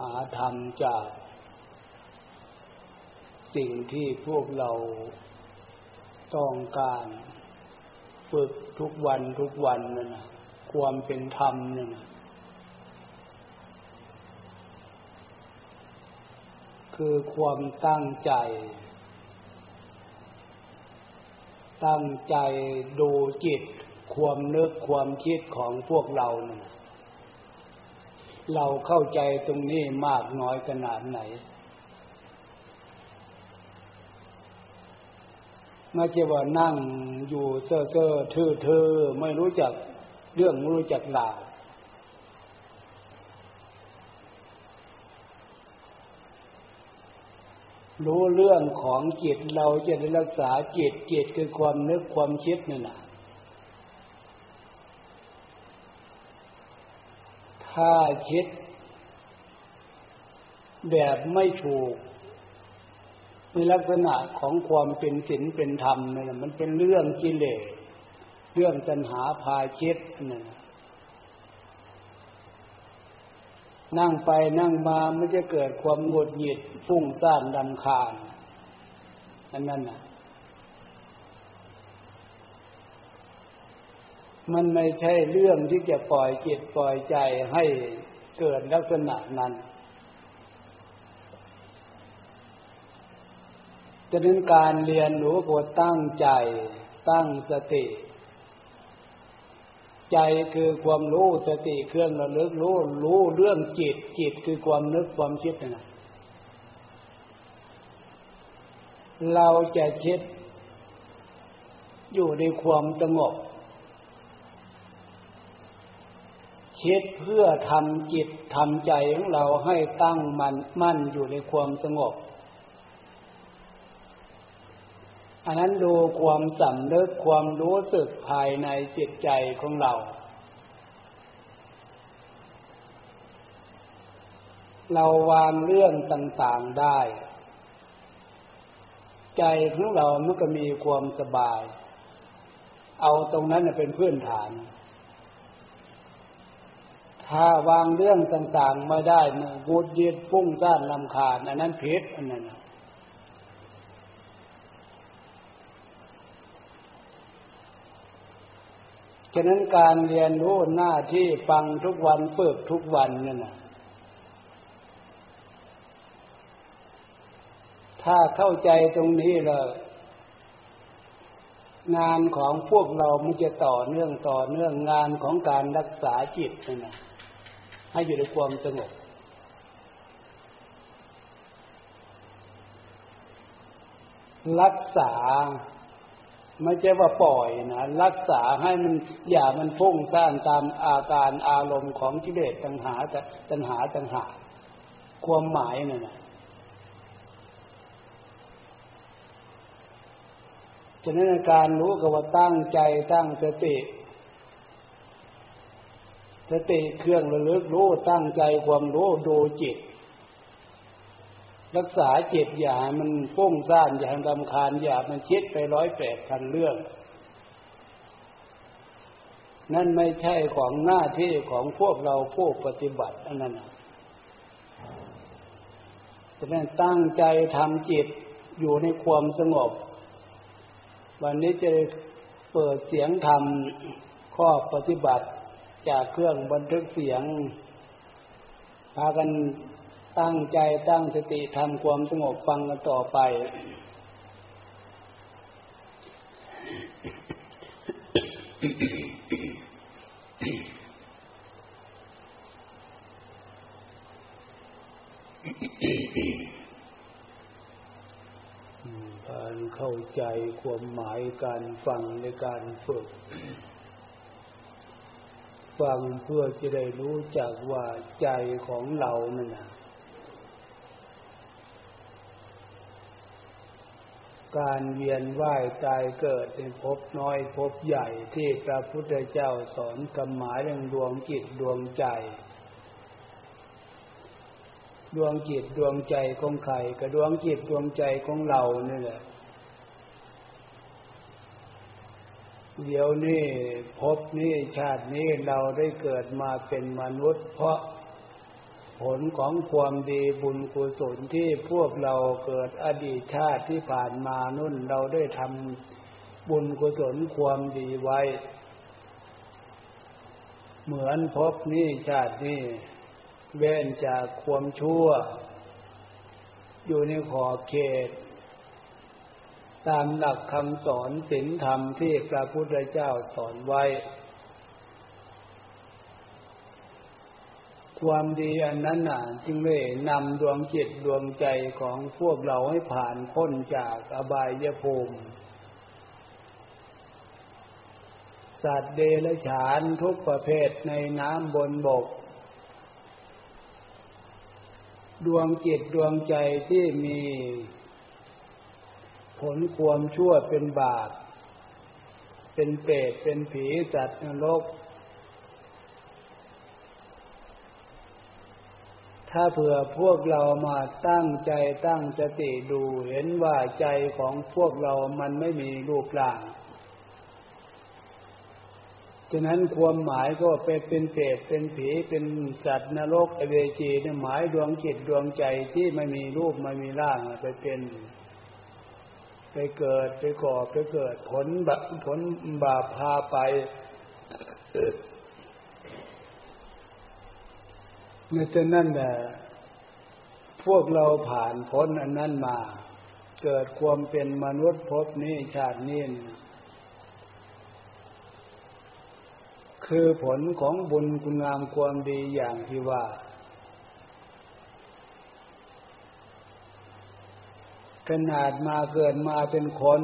หาธรรมจากสิ่งที่พวกเราต้องการฝึกทุกวันทุกวันนั่นนะความเป็นธรรมนั่นนะคือความตั้งใจ ตั้งใจดูจิต ความนึกความคิดของพวกเรานะ เราเข้าใจตรงนี้มากน้อยขนาดไหนไม่ใช่ว่านั่งอยู่เซ่อเซ่อทื่อเธอไม่รู้จักเรื่องไม่รู้จักหลารู้เรื่องของจิตเราจะได้รักษาจิตจิตคือความนึกความคิดนั่นนะ ถ้าคิด แบบไม่ถูกในลักษณะของความเป็นศีลเป็นธรรมเนี่ยมันเป็นเรื่องกิเลสเรื่องตัณหาพาคิดนั่นนั่งไปนั่งมาไม่จะเกิดความหงุดหงิดฟุ้งซ่านดำคาญนั่นนั่นน่ะ มันไม่ใช่เรื่องที่จะปล่อยจิตปล่อยใจให้เกิดลักษณะนั้นจะนั้นการเรียนรู้ก็ตั้งใจ ตั้งสติ ใจคือความรู้สติเครื่องระลึกรู้รู้เรื่องจิตจิตคือความนึกความคิดนะเราจะคิดอยู่ในความสงบ คิดเพื่อทำจิตทำใจของเราให้ตั้งมันมั่นอยู่ในความสงบ อันนั้นดูความสำนึกความรู้สึกภายในจิตใจของเรา เราวางเรื่องต่างๆได้ ใจของเรามันก็มีความสบาย เอาตรงนั้นเป็นพื้นฐาน ถ้าวางเรื่องต่างๆไม่ได้เนี่ยบูดยิดฟุ้งซ่านลำคาญอันนั้นผิดอันนั้นฉะนั้นการเรียนรู้หน้าที่ฟังทุกวันฝึกทุกวันนั่นนะถ้าเข้าใจตรงนี้เลยงานของพวกเรามันจะต่อเนื่องต่อเนื่องงานของการรักษาจิตนั่นนะ ให้อยู่ในความสงบรักษา ไม่ใช่ว่าปล่อยนะรักษาให้มันอย่ามันพุ่งสร้างตามอาการอารมณ์ของกิเลสตัณหาตัณหาตัณหา ความหมายนั่นนะฉะนั้นการรู้กับว่าตั้งใจตั้งสติ สติเครื่องระลึกรู้ตั้งใจความรู้ดูจิต รักษาจิตอย่ามันฟุ้งซ่านอย่าดำคาญอย่ามันคิดไปร้อยแปดพันเรื่อง นั่นไม่ใช่ของหน้าที่ของพวกเราผู้ปฏิบัติอันนั้นจะเป็นตั้งใจทำจิตอยู่ในความสงบ วันนี้จะเปิดเสียงธรรมข้อปฏิบัติ จากเครื่องบันทึกเสียง พากันตั้งใจตั้งสติทำความสงบฟังกันต่อไป การเข้าใจความหมายการฟังในการฝึก ฟังเพื่อจะได้รู้จักว่าใจของเรานั่นนะการเวียนว่ายตายเกิดเป็นภพน้อยภพใหญ่ที่พระพุทธเจ้าสอนกำหมายเรื่องดวงจิตดวงใจ ดวงจิตดวงใจของใครกับดวงจิตดวงใจของเราเนี่แหละ เดี๋ยวนี้พบนี้ชาตินี้เราได้เกิดมาเป็นมนุษย์ เพราะผลของความดีบุญกุศลที่พวกเราเกิดอดีตชาติที่ผ่านมานุ่นเราได้ทำบุญกุศลความดีไว้ เหมือนพบนี้ชาตินี้เว้นจากความชั่ว อยู่ในขอบเขต ตามหลักคำสอนศีลธรรมที่พระพุทธเจ้าสอนไว้ ความดีอันนั้นน่ะจึงได้นำดวงจิตดวงใจของพวกเราให้ผ่านพ้นจากอบายภูมิสัตว์เดรัจฉานทุกประเภทในน้ำบนบก ดวงจิตดวงใจที่มี ผลความชั่วเป็นบาปเป็นเปรตเป็นผีสัตว์นรก ถ้าเผื่อพวกเรามาตั้งใจตั้งสติดูเห็นว่าใจของพวกเรามันไม่มีรูปร่าง ฉะนั้นความหมายก็ไปเป็นเศษเป็นผีเป็นสัตว์นรกอเวจีนี่หมายดวงจิตดวงใจที่ไม่มีรูปไม่มีร่างไปเป็น ไปเกิดไปก่อไปเกิด ผลบผลบาปพาไปเนี่ยฉะนั้นแหละพวกเราผ่านพ้นอันนั้นมา เกิดความเป็นมนุษย์พบนี้ชาตินี้คือผลของบุญคุณงามความดีอย่างที่ว่า ขนาดมาเกิดมาเป็นคน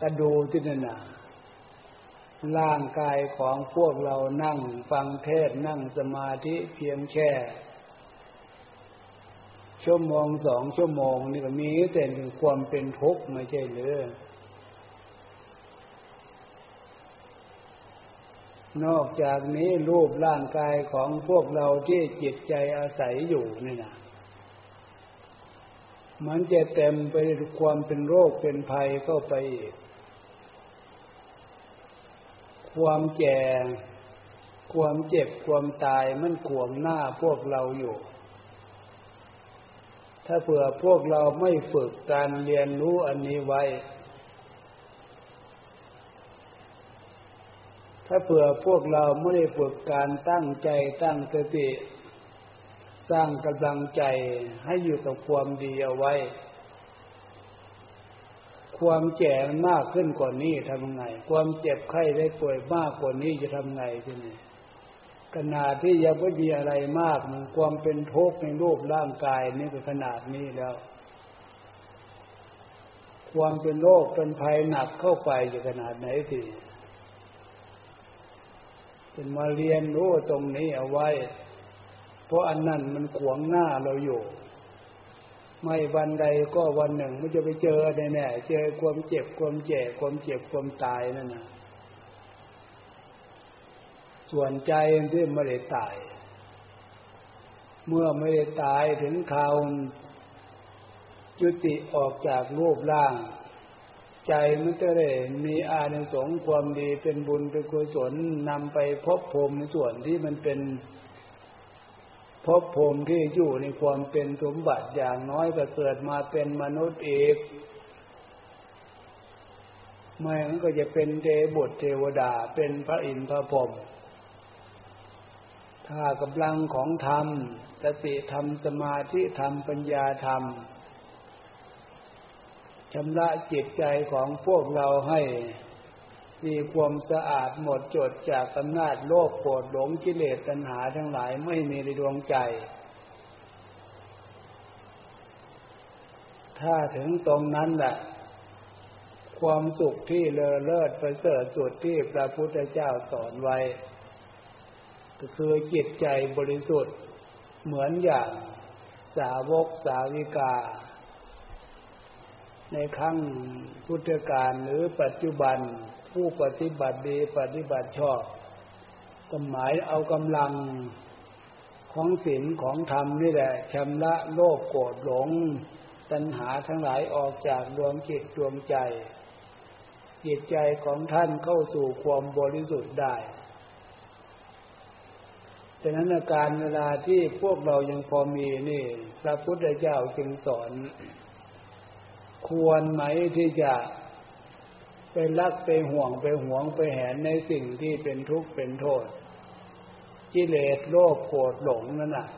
กระดูที่นั่นน่ะร่างกายของพวกเรานั่งฟังเทศนั่งสมาธิเพียงแค่ชั่วโมงสองชั่วโมงนี่ก็มีแต่ถึงความเป็นทุกข์ไม่ใช่หรือนอกจากนี้รูปร่างกายของพวกเราที่จิตใจอาศัยอยู่นี่นะ มันจะเต็มไปด้วยความเป็นโรคเป็นภัยเข้าไปอีก ความแก่ ความเจ็บความตายมันขวงหน้าพวกเราอยู่ ถ้าเผื่อพวกเราไม่ฝึกการเรียนรู้อันนี้ไว้ ถ้าเผื่อพวกเราไม่ได้ฝึกการตั้งใจตั้งสติ สร้างกำลังใจให้อยู่กับความดีเอาไว้ ความแก่มากขึ้นกว่านี้ทำไง ความเจ็บไข้ได้ป่วยมากกว่านี้จะทำไงที่นี่ขนาดที่ยังไม่มีอะไรมากมันความเป็นทุกข์ในรูปร่างกายนี่ก็ขนาดนี้แล้ว ความเป็นโรคเป็นภัยหนักเข้าไปจะขนาดไหนสิเป็นมาเรียนรู้ตรงนี้เอาไว้ เพราะอันนั้นมันขวงหน้าเราอยู่ ไม่วันใดก็วันหนึ่งมันจะไปเจอแน่ๆเจอความเจ็บความแก่ความเจ็บความตายนั่นนะส่วนใจที่ไม่ได้ตาย เมื่อไม่ได้ตายถึงข่าวจุติออกจากรูปร่าง ใจมันจะได้มีอานิสงส์ความดีเป็นบุญเป็นกุศลนำไปพบภูมิในส่วนที่มันเป็น พบภูมิที่อยู่ในความเป็นสมบัติอย่างน้อยก็เกิดมาเป็นมนุษย์อีกไม่มันก็จะเป็นเทบุตรเทวดาเป็นพระอินทร์พระพรหมถ้ากำลังของธรรมสติธรรมสมาธิธรรมปัญญาธรรมชำระจิตใจของพวกเราให้ มีความสะอาดหมดจดจากอำนาจโลภโกรธหลงกิเลสตัณหาทั้งหลายไม่มีในดวงใจ ถ้าถึงตรงนั้นแหละความสุขที่เลอเลิศประเสริฐสุดที่พระพุทธเจ้าสอนไว้ ก็คือจิตใจบริสุทธิ์เหมือนอย่างสาวกสาวิกา ในครั้งพุทธกาลหรือปัจจุบันผู้ปฏิบัติดีปฏิบัติชอบก็หมายเอากำลังของศีลของธรรมนี่แหละชำระโลภโกรธหลง ตัณหาทั้งหลายออกจากดวงจิตดวงใจ จิตใจของท่านเข้าสู่ความบริสุทธิ์ได้ฉะนั้นการเวลาที่พวกเรายังพอมีนี่ พระพุทธเจ้าจึงสอน ควรไหมที่จะไปรักไปห่วงไปหวงไปแหนในสิ่งที่เป็นทุกข์เป็นโทษกิเลสโลภโกรธหลงนั่นน่ะ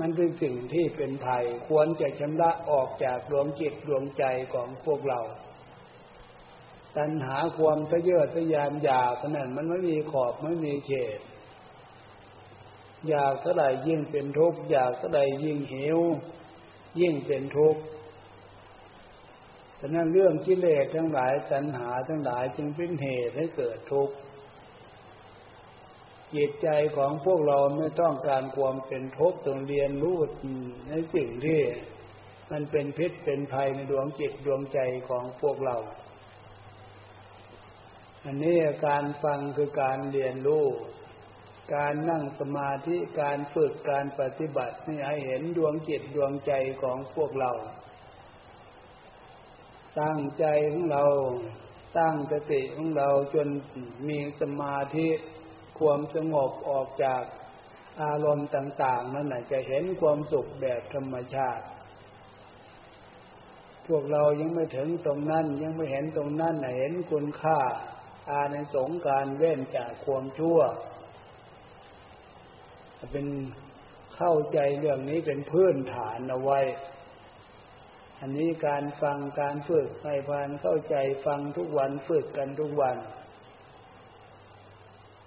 มันเป็นสิ่งที่เป็นภัยควรจะชำระออกจากดวงจิตดวงใจของพวกเรา ตัณหาความทะเยอทะยานอยากนั้นมันไม่มีขอบไม่มีเขตอยากเท่าไหร่ยิ่งเป็นทุกข์อยากเท่าไหร่ยิ่งหิวยิ่งเป็นทุกข์ะนั้นเรื่องกิเลสทั้งหลายตัณหาทั้งหลายจึงเป็นเหตุให้เกิดทุกข์จิตใจของพวกเราไม่ต้องการความเป็นทุกข์ต้องเรียนรู้ในสิ่งที่มันเป็นพิษเป็นภัยในดวงจิตดวงใจของพวกเรา อันนี้การฟังคือการเรียนรู้การนั่งสมาธิการฝึกการปฏิบัตินี่ให้เห็นดวงจิตดวงใจของพวกเรา ตั้งใจของเรา ตั้งสติของเราจนมีสมาธิความสงบออกจากอารมณ์ต่าง ๆ นั่นแหะจะเห็นความสุขแบบธรรมชาติ พวกเรายังไม่ถึงตรงนั้นยังไม่เห็นตรงนั้นเห็นคุณค่า อาในสงการเว้นจากความชั่ว เป็นเข้าใจเรื่องนี้เป็นพื้นฐานเอาไว้ อันนี้การฟังการฝึกให้พานเข้าใจฟังทุกวันฝึกกันทุกวัน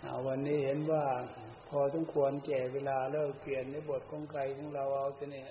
เอาวันนี้เห็นว่าพอสมควรแก่เวลาเลิกเปลี่ยนในบทของใครของเราเอาจะเนี่ย